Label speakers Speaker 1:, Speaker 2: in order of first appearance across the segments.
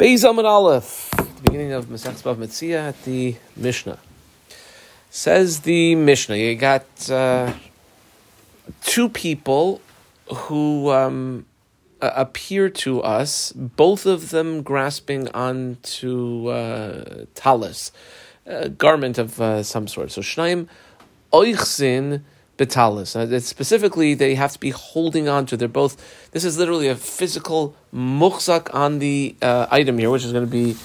Speaker 1: Beis Amud Aleph, the beginning of Masech Bav at the Mishnah. Says the Mishnah, you got uh, two people who um, appear to us, both of them grasping onto uh, talis, a garment of uh, some sort. So Shnaim Oichzin betalis. Uh, specifically, they have to be holding on to. They're both. This is literally a physical muhzak on the uh, item here, which is going to be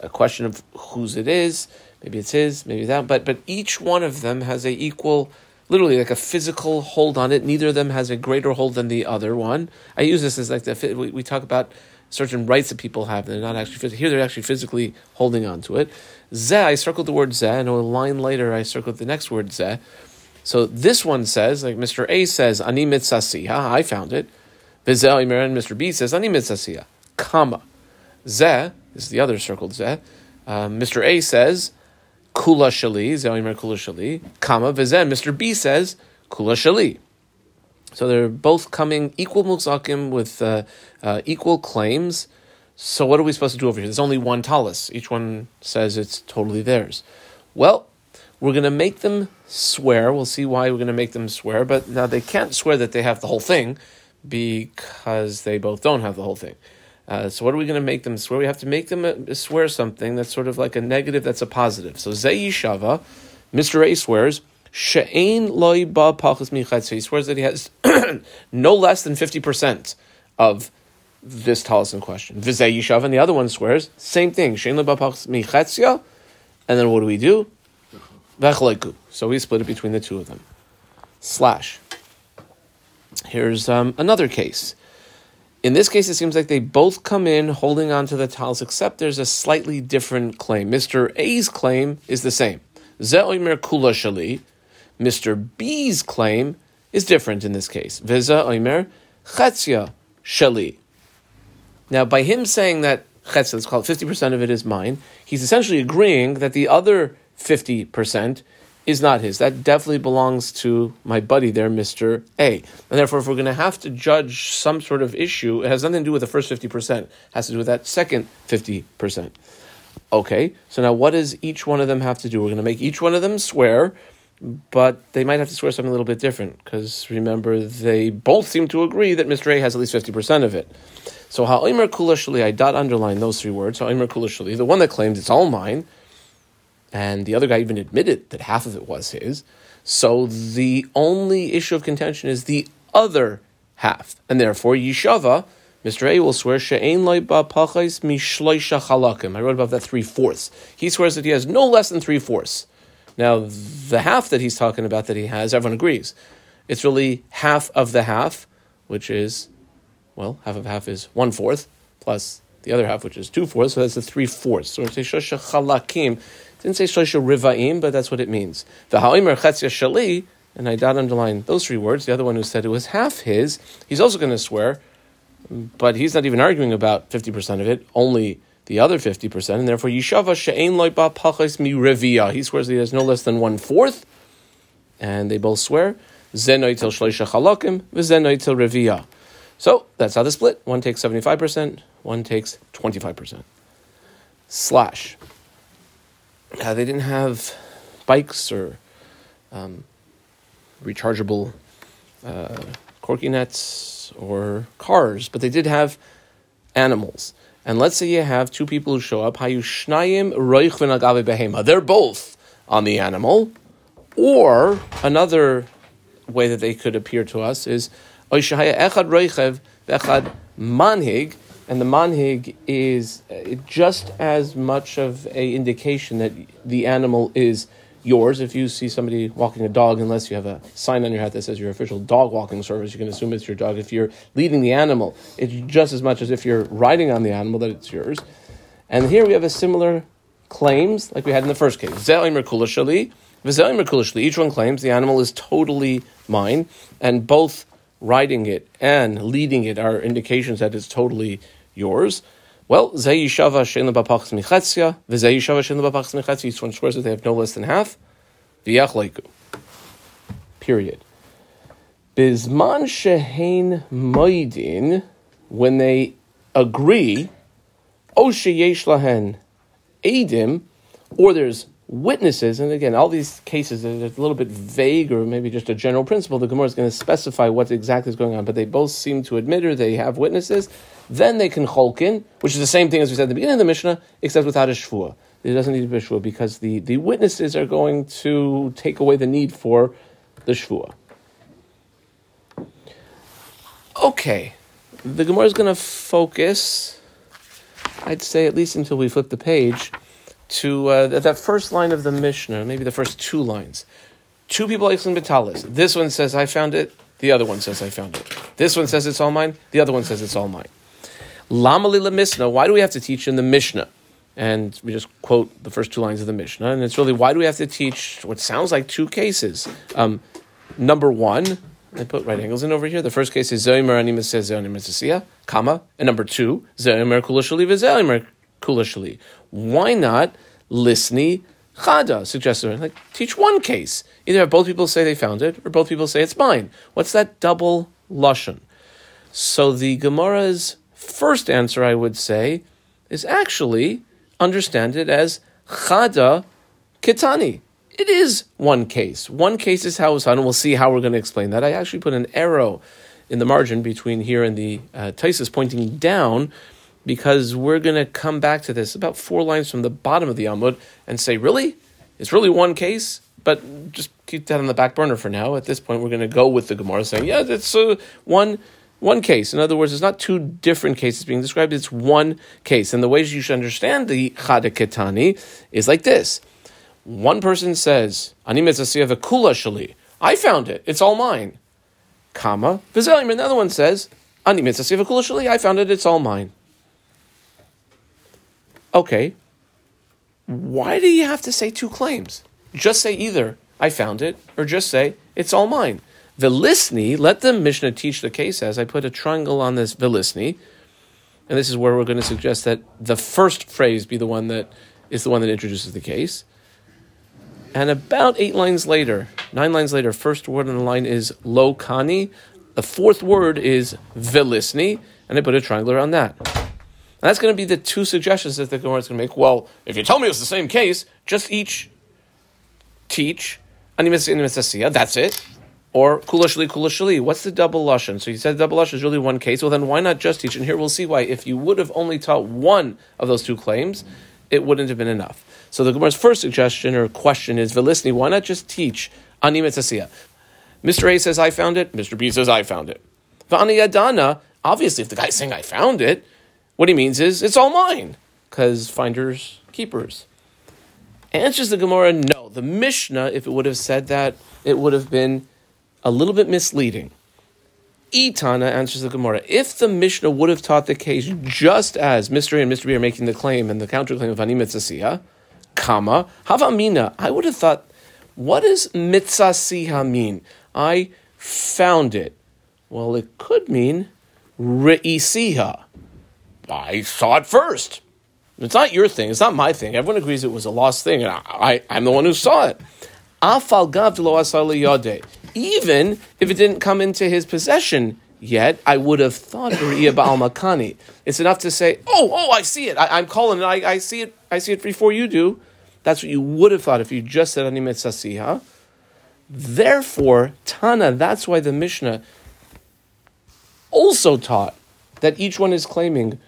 Speaker 1: a question of whose it is. Maybe it's his, maybe that. But but each one of them has a equal, literally like a physical hold on it. Neither of them has a greater hold than the other one. I use this as like the we, we talk about certain rights that people have. They're not actually here. They're actually physically holding on to it. Zeh, I circled the word zeh, and a line later I circled the next word zeh. So this one says, like Mr. A says, Ani mitzasiya, I found it. Vizel and Mr. B says, Ani mitzasiya, comma. Zeh, this is the other circled zeh. Um, Mr. A says, Kula shali, Zel Kula shali, comma, Vizen. Mr. B says, Kula shali. So they're both coming equal mukzakim with uh, uh, equal claims. So what are we supposed to do over here? There's only one talis. Each one says it's totally theirs. Well, we're going to make them swear. We'll see why we're going to make them swear. But now they can't swear that they have the whole thing because they both don't have the whole thing. Uh, so what are we going to make them swear? We have to make them uh, swear something that's sort of like a negative that's a positive. So Zayishava, Mr. A swears, She'ain loy ba pachas michetz. He swears that he has no less than 50% of this talis in question. Vizay Yishav, and the other one swears, same thing. She'ain loy ba pachas michetzia. And then what do we do? So we split it between the two of them. Slash. Here's um, another case. In this case, it seems like they both come in holding on to the talis, except there's a slightly different claim. Mr. A's claim is the same. Kula shali. Mr. B's claim is different in this case. Oimer chetzia shali. Now, by him saying that chetzia, let's call it 50% of it is mine, he's essentially agreeing that the other 50% is not his. That definitely belongs to my buddy there, Mr. A. And therefore, if we're going to have to judge some sort of issue, it has nothing to do with the first 50%. It has to do with that second 50%. Okay, so now what does each one of them have to do? We're going to make each one of them swear, but they might have to swear something a little bit different, because remember, they both seem to agree that Mr. A has at least 50% of it. So, ha'omer kula shali, I dot underline those three words. Ha'omer kula shali, the one that claims it's all mine, and the other guy even admitted that half of it was his. So the only issue of contention is the other half, and therefore Yishava, Mr. A will swear she'ein ba pachais mishloisha chalakim. I wrote about that three fourths. He swears that he has no less than three fourths. Now the half that he's talking about that he has, everyone agrees, it's really half of the half, which is, well, half of half is one fourth plus the other half, which is two fourths. So that's the three fourths. So it's chalakim didn't say shloisha rivaim, but that's what it means. The ha'omer chetzia shali, and I dot underline those three words. The other one who said it was half his, he's also going to swear, but he's not even arguing about fifty percent of it. Only the other fifty percent, and therefore yishava she'ein loiba pachas mi revia. He swears that he has no less than one fourth, and they both swear zenoi shloisha chalakim v'zenoi revia. So that's how the split. One takes seventy five percent. One takes twenty five percent. Slash uh, they didn't have bikes or um, rechargeable uh, corky nets or cars, but they did have animals. And let's say you have two people who show up. They're both on the animal. Or another way that they could appear to us is Manhig and the manhig is uh, just as much of a indication that the animal is yours. If you see somebody walking a dog, unless you have a sign on your hat that says your official dog walking service, you can assume it's your dog. If you're leading the animal, it's just as much as if you're riding on the animal that it's yours. And here we have a similar claims like we had in the first case. Each one claims the animal is totally mine, and both riding it and leading it are indications that it's totally yours. Well, Zayishava Shein Lebapachs Michetzia, Vizayishava Shein Lebapachs Michetzia, each one swears that they have no less than half. V'yachleiku. Period. Bizman Shehain Moidin, when they agree Oshe yesh lahen edim, or there's witnesses, and again, all these cases are a little bit vague or maybe just a general principle. The Gemara is going to specify what exactly is going on, but they both seem to admit or they have witnesses. Then they can cholkin, which is the same thing as we said at the beginning of the Mishnah, except without a shvua. It doesn't need to be a shvua because the, the witnesses are going to take away the need for the shvua. Okay, the Gemara is going to focus, I'd say at least until we flip the page, to uh, that first line of the Mishnah, maybe the first two lines. Two people explain betalis. This one says, I found it. The other one says, I found it. This one says it's all mine. The other one says it's all mine. Lama lila. Why do we have to teach in the Mishnah? And we just quote the first two lines of the Mishnah. And it's really, why do we have to teach what sounds like two cases? Um, number one, I put right angles in over here. The first case is Zoimer Animas says Zoimer comma. And number two, Zoimer Kulashali Vizoimer Kulashali. Why not Lisni Chada? Suggested like teach one case. Either have both people say they found it, or both people say it's mine. What's that double lashon? So the Gemara's first answer, I would say, is actually understand it as Chada Kitani. It is one case. One case is how done. We'll see how we're going to explain that. I actually put an arrow in the margin between here and the uh, pointing down because we're going to come back to this about four lines from the bottom of the Amud and say, really? It's really one case? But just keep that on the back burner for now. At this point, we're going to go with the Gemara saying, yeah, it's uh, one one case. In other words, it's not two different cases being described, it's one case. And the ways you should understand the Chada Ketani is like this. One person says, Ani kula shali. I found it. It's all mine. Comma. Vizelim. Another one says, Ani kula shali. I found it. It's all mine. Okay. Why do you have to say two claims? Just say either I found it or just say it's all mine. Velisni, let the Mishnah teach the case as I put a triangle on this Velisni. And this is where we're going to suggest that the first phrase be the one that is the one that introduces the case. And about eight lines later, nine lines later, first word on the line is lo kani. The fourth word is velisni, and I put a triangle around that. And that's going to be the two suggestions that the Gemara is going to make. Well, if you tell me it's the same case, just each teach animas That's it. Or kulashli kulashli. What's the double lashon? So you said double lashon is really one case. Well, then why not just teach? And here we'll see why. If you would have only taught one of those two claims, it wouldn't have been enough. So the Gemara's first suggestion or question is, Velisni, why not just teach Ani Mitzasiya? Mr. A says, I found it. Mr. B says, I found it. Vani Adana, obviously, if the guy's saying I found it, what he means is, it's all mine, because finders, keepers. Answers the Gemara, no. The Mishnah, if it would have said that, it would have been a little bit misleading. Itana answers the Gemara. If the Mishnah would have taught the case just as Mr. A and Mr. B are making the claim and the counterclaim of Ani Mitzasiya, comma, Havamina, I would have thought, what does Mitzasiha mean? I found it. Well, it could mean Re'isiha. I saw it first. It's not your thing. It's not my thing. Everyone agrees it was a lost thing, and I, am the one who saw it. Even if it didn't come into his possession yet, I would have thought Makani. It's enough to say, "Oh, oh, I see it. I, am calling it. I, I, see it. I see it before you do." That's what you would have thought if you just said Animet Sasiha. Therefore, Tana. That's why the Mishnah also taught that each one is claiming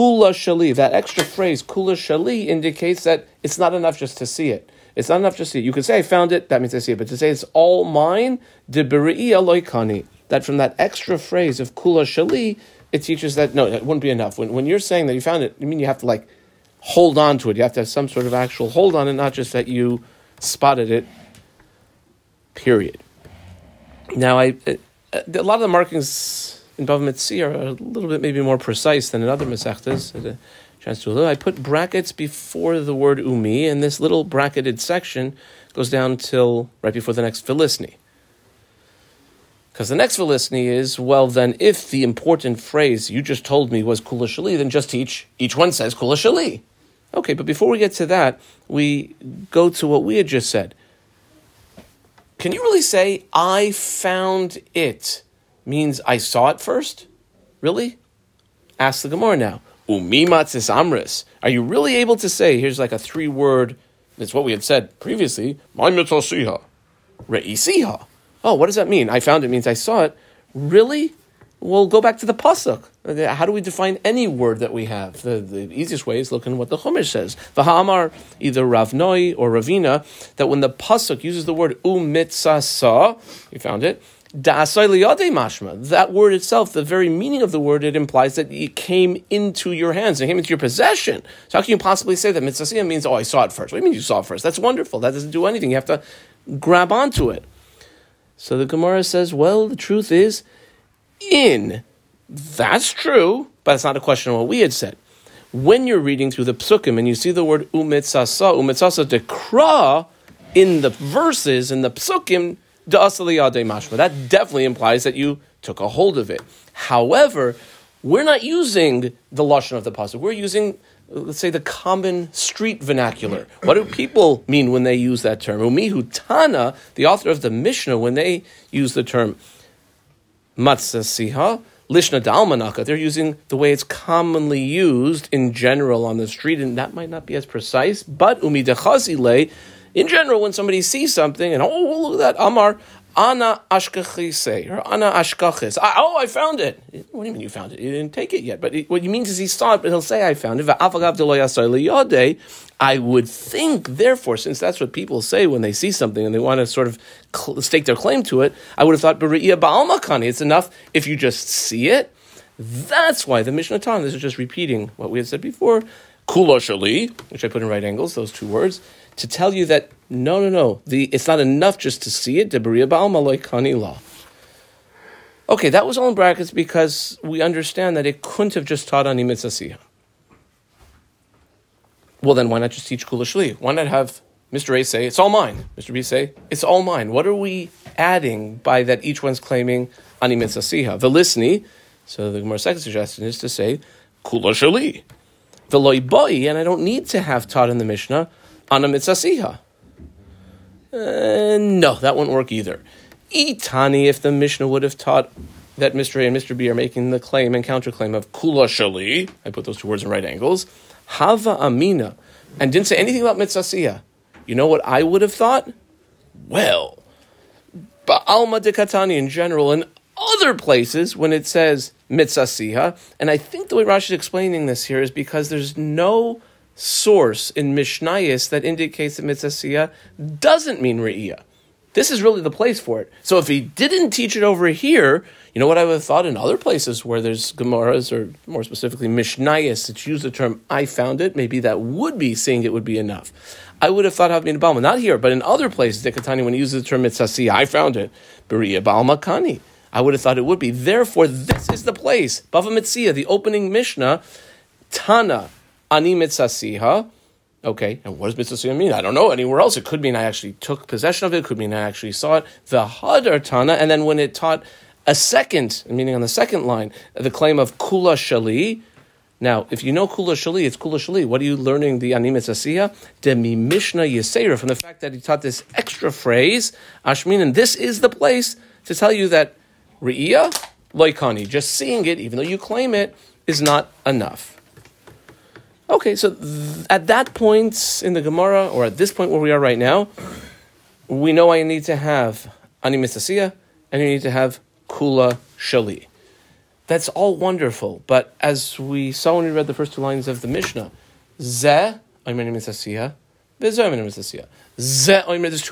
Speaker 1: kula shali. That extra phrase kula shali indicates that it's not enough just to see it. It's not enough just to see it. You could say I found it. That means I see it. But to say it's all mine, loikani. That from that extra phrase of kula shali, it teaches that no, it wouldn't be enough. When when you're saying that you found it, you mean you have to like hold on to it. You have to have some sort of actual hold on it, not just that you spotted it. Period. Now, I uh, a lot of the markings in Bava Metzia are a little bit maybe more precise than in other Masechtas. Uh, to I put brackets before the word umi, and this little bracketed section goes down till right before the next Philisni. Because the next Philisni is, well, then if the important phrase you just told me was Kula Shali, then just teach, each one says Kula Shali. Okay, but before we get to that, we go to what we had just said. Can you really say, I found it, means I saw it first? Really? Ask the Gemara now. Umimatzis amris. Are you really able to say, here's like a three word, it's what we had said previously, my mitzasiha, re'isiha. Oh, what does that mean? I found it means I saw it. Really? We'll go back to the pasuk. How do we define any word that we have? The, the easiest way is looking at what the Chumash says. V'ha'amar, either Ravnoi or Ravina, that when the pasuk uses the word umitzasa, you found it, mashma. That word itself, the very meaning of the word, it implies that it came into your hands, it came into your possession. So how can you possibly say that mitzvah means, oh, I saw it first? What do you mean you saw it first? That's wonderful. That doesn't do anything. You have to grab onto it. So the Gemara says, well, the truth is, in. That's true, but it's not a question of what we had said. When you're reading through the psukim and you see the word umitzasa, umitzasa dekra in the verses, in the psukim, that definitely implies that you took a hold of it. However, we're not using the lashon of the pasuk. We're using, let's say, the common street vernacular. What do people mean when they use that term? Umihu Tana, the author of the Mishnah, when they use the term matzah lishna dalmanaka. They're using the way it's commonly used in general on the street, and that might not be as precise. But umi dechazile, in general, when somebody sees something and oh look at that Amar Ana ashkachise or Ana ashkachis. Oh, I found it. What do you mean you found it? You didn't take it yet. But what he means is he saw it, but he'll say I found it. I would think, therefore, since that's what people say when they see something and they want to sort of stake their claim to it, I would have thought, it's enough if you just see it. That's why the Mishnah Tan, this is just repeating what we had said before, kula shali, which I put in right angles, those two words, to tell you that no, no, no, the, it's not enough just to see it, debriya ba'almalai la. Okay, that was all in brackets because we understand that it couldn't have just taught on imitzasiyah. Well, then why not just teach Kula Shli? Why not have Mr. A say, it's all mine? Mr. B say, it's all mine. What are we adding by that each one's claiming Ani? The listening, so the more second suggestion is to say, Kula Shali. The Loiboi, and I don't need to have taught in the Mishnah, Ana Mitzasiha. Uh, no, that won't work either. Itani, if the Mishnah would have taught that Mr. A and Mr. B are making the claim and counterclaim of Kula Shali, I put those two words in right angles, Hava Amina, and didn't say anything about Mitzasiya. You know what I would have thought? Well, Ba'alma de Katani in general, and other places when it says Mitzasiha, and I think the way Rashi is explaining this here is because there's no source in Mishnayis that indicates that Mitzasiya doesn't mean Re'iyah. This is really the place for it. So if he didn't teach it over here, you know what I would have thought in other places where there's Gemaras or more specifically Mishnayos that use the term I found it, maybe that would be saying it would be enough. I would have thought being Balma, not here, but in other places, Dekatani, when he uses the term Mitzasi, I found it. Beria Balma Kani. I would have thought it would be. Therefore, this is the place. Bava Metzia, the opening Mishnah, Tana, Ani Mitzasiha. Okay, and what does mitzvah mean? I don't know anywhere else. It could mean I actually took possession of it. It could mean I actually saw it. The hadar tana, and then when it taught a second, meaning on the second line, the claim of kula shali. Now, if you know kula shali, it's kula shali. What are you learning the animis asiya? Demi mishnah yisera from the fact that he taught this extra phrase ashmin, and this is the place to tell you that ri'iyah loikani, just seeing it, even though you claim it, is not enough. Okay, so th- at that point in the Gemara, or at this point where we are right now, we know I need to have ani and you need to have kula shali. That's all wonderful, but as we saw when we read the first two lines of the Mishnah, zeh ani mitzasiya, there's too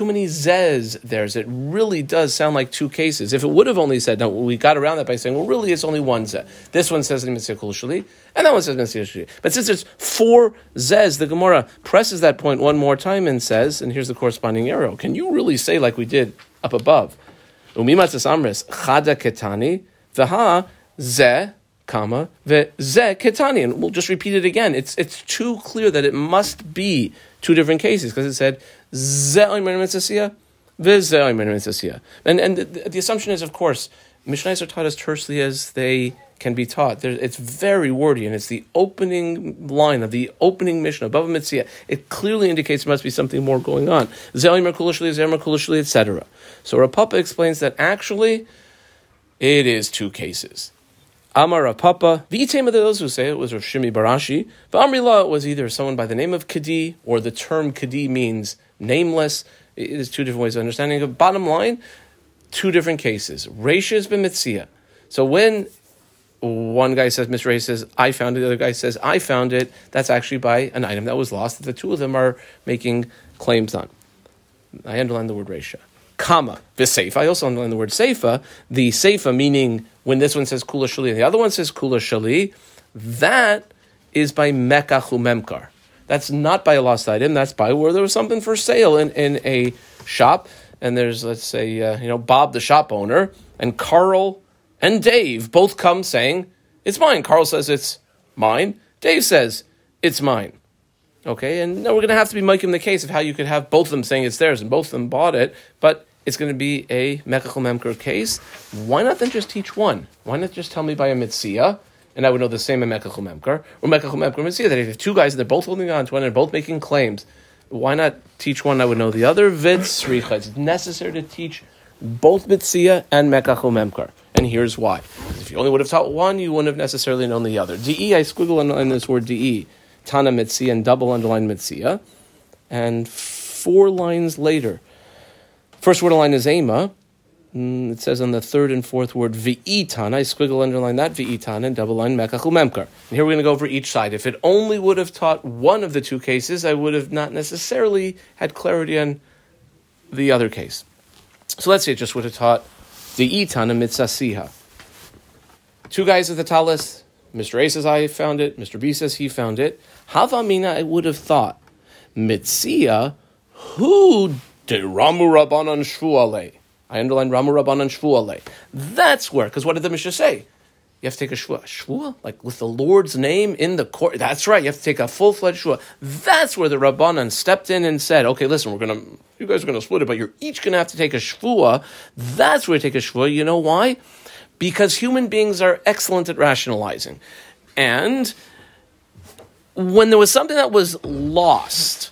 Speaker 1: many zez there. It really does sound like two cases. If it would have only said, no, we got around that by saying, well, really, it's only one zeh. This one says and that one says. But since there's four zez, the Gemara presses that point one more time and says, and here's the corresponding arrow. Can you really say like we did up above? Umimatzas amris chada ketani v'ha zeh comma ve'zeh ketani, and we'll just repeat it again. It's it's too clear that it must be two different cases because it said and and the, the, assumption is, of course, Mishnahs are taught as tersely as they can be taught. There, it's very wordy, and it's the opening line of the opening mission above Mitzvah. It clearly indicates there must be something more going on. etc. So Rav Papa explains that actually it is two cases. Amar Papa, the of those who say it was Rav Shimi bar Ashi. But Amrila was either someone by the name of Kadi, or the term Kadi means nameless. There's two different ways of understanding it. Bottom line, two different cases. Reisha has been mitzia. So when one guy says, Mr. Ray says, I found it, the other guy says, I found it, that's actually by an item that was lost that the two of them are making claims on. I underline the word Reisha. Comma, the seifa. I also underline the word seifa. The seifa meaning when this one says kula shali and the other one says kula shali, that is by mekach memkar. That's not by a lost item. That's by where there was something for sale in, in a shop, and there's let's say uh, you know Bob the shop owner and Carl and Dave both come saying it's mine. Carl says it's mine. Dave says it's mine. Okay, and now we're going to have to be making the case of how you could have both of them saying it's theirs and both of them bought it, but it's going to be a Mekachel Memker case. Why not then just teach one? Why not just tell me by a Mitzia, and I would know the same in Mekachel Memker, or Mekachel Memker Mitzia, that if you have two guys and they're both holding on to one and they're both making claims, why not teach one? I would know the other. Vid Sricha. It's necessary to teach both Mitzia and Mekachel Memker. And here's why. If you only would have taught one, you wouldn't have necessarily known the other. DE, I squiggle in, in this word DE. Tana Mitzia and double underline Mitzia. And four lines later, First word line is Ema. Mm, it says on the third and fourth word V'itan. I squiggle underline that V'itan and double line Mekachul Memkar. And here we're going to go over each side. If it only would have taught one of the two cases, I would have not necessarily had clarity on the other case. So let's say it just would have taught V'itan and Mitzasiha. Two guys at the talis. Mr. A says I found it. Mr. B says he found it. Havamina, I would have thought. Mitzia, who De Ramu Rabbanan Shvuale. I underline Ramu Rabbanan Shvuale. That's where, because what did the Mishnah say? You have to take a shvua. Shvua? Like with the Lord's name in the court. That's right. You have to take a full fledged shvua. That's where the Rabbanan stepped in and said, okay, listen, we're going to, you guys are going to split it, but you're each going to have to take a shvua. That's where you take a shvua. You know why? Because human beings are excellent at rationalizing. And when there was something that was lost,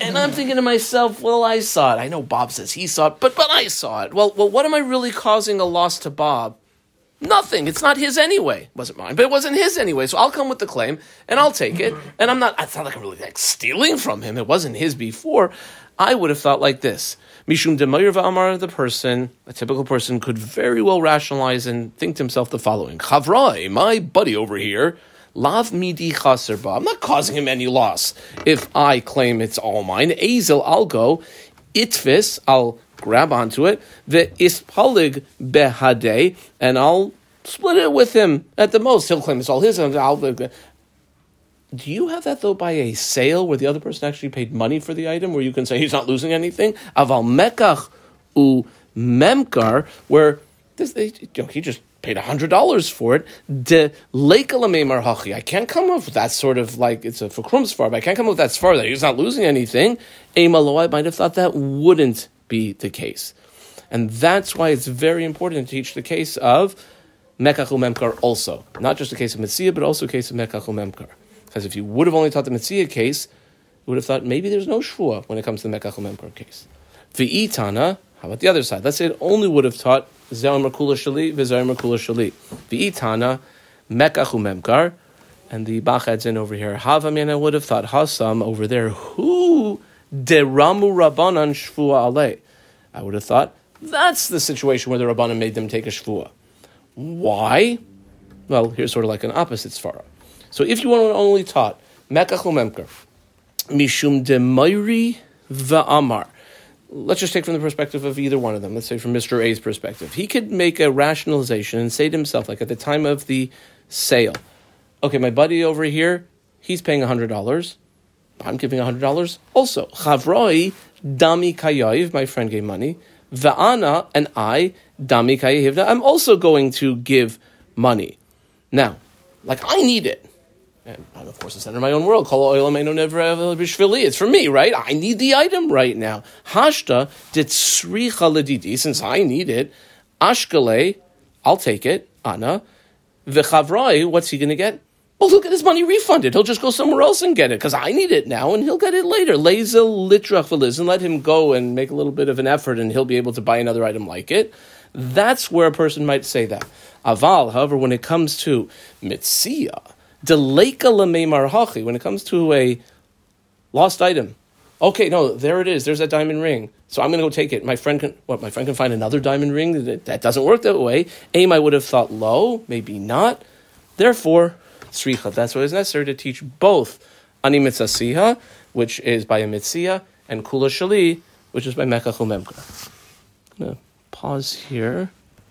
Speaker 1: and I'm thinking to myself, well, I saw it. I know Bob says he saw it, but but I saw it. Well, well, what am I really causing a loss to Bob? Nothing. It's not his anyway. It wasn't mine, but it wasn't his anyway. So I'll come with the claim and I'll take it. And I'm not. It's not like I'm really like stealing from him. It wasn't his before. I would have thought like this. Mishum demayir va'amar, the person, a typical person, could very well rationalize and think to himself the following: Chavrai, my buddy over here Lav midi chaserba. I'm not causing him any loss if I claim it's all mine. Azel, I'll go. Itfis, I'll grab onto it. The ispalig behade, and I'll split it with him at the most. He'll claim it's all his. And I'll, do you have that though by a sale where the other person actually paid money for the item, where you can say he's not losing anything? Aval mekach u memkar, where this, they, you know, he just paid hundred dollars for it. De hachi. I can't come up with that sort of like it's a for far, but I can't come up with that far that he's not losing anything. Emalo, I might have thought that wouldn't be the case, and that's why it's very important to teach the case of mekachul memkar also, not just the case of mitzia, but also the case of mekachul memkar. Because if you would have only taught the mitzia case, you would have thought maybe there's no shvua when it comes to the mekachul memkar case. V'itana. How about the other side? Let's say it only would have taught Zer Merkula Shali, Vizer Merkula Shali. V'itana, Mekachu Memkar, and the Bach adds in over here. Havamin, I would have thought Hasam over there. Who deramu Rabbanan Shvua Ale? I would have thought that's the situation where the Rabbanan made them take a Shvua. Why? Well, here's sort of like an opposite svara. So if you to only taught Mekachu Memkar, Mishum de Va'amar let's just take from the perspective of either one of them. Let's say from Mr. A's perspective. He could make a rationalization and say to himself, like at the time of the sale, okay, my buddy over here, he's paying $100. I'm giving $100 also. Chavroi, dami kayayiv, my friend gave money. Va'ana, and I, dami kayayiv, I'm also going to give money. Now, like I need it. And I'm of course the center of my own world. It's for me, right? I need the item right now. Hashta ditzricha ledidi, since I need it. Ashkale, I'll take it. Anna. V'chavrai, what's he going to get? Oh, well, he'll get his money refunded. He'll just go somewhere else and get it because I need it now, and he'll get it later. Lazel litrach and let him go and make a little bit of an effort, and he'll be able to buy another item like it. That's where a person might say that. Aval, however, when it comes to mitzia, when it comes to a lost item, okay, no, there it is. There's that diamond ring. So I'm going to go take it. My friend can, what? My friend can find another diamond ring. That doesn't work that way. Aim, I would have thought low, maybe not. Therefore, sricha. That's what is necessary to teach both ani mitzasiha, which is by a mitzia, and kula shali, which is by mekach umemka. I'm going to pause here.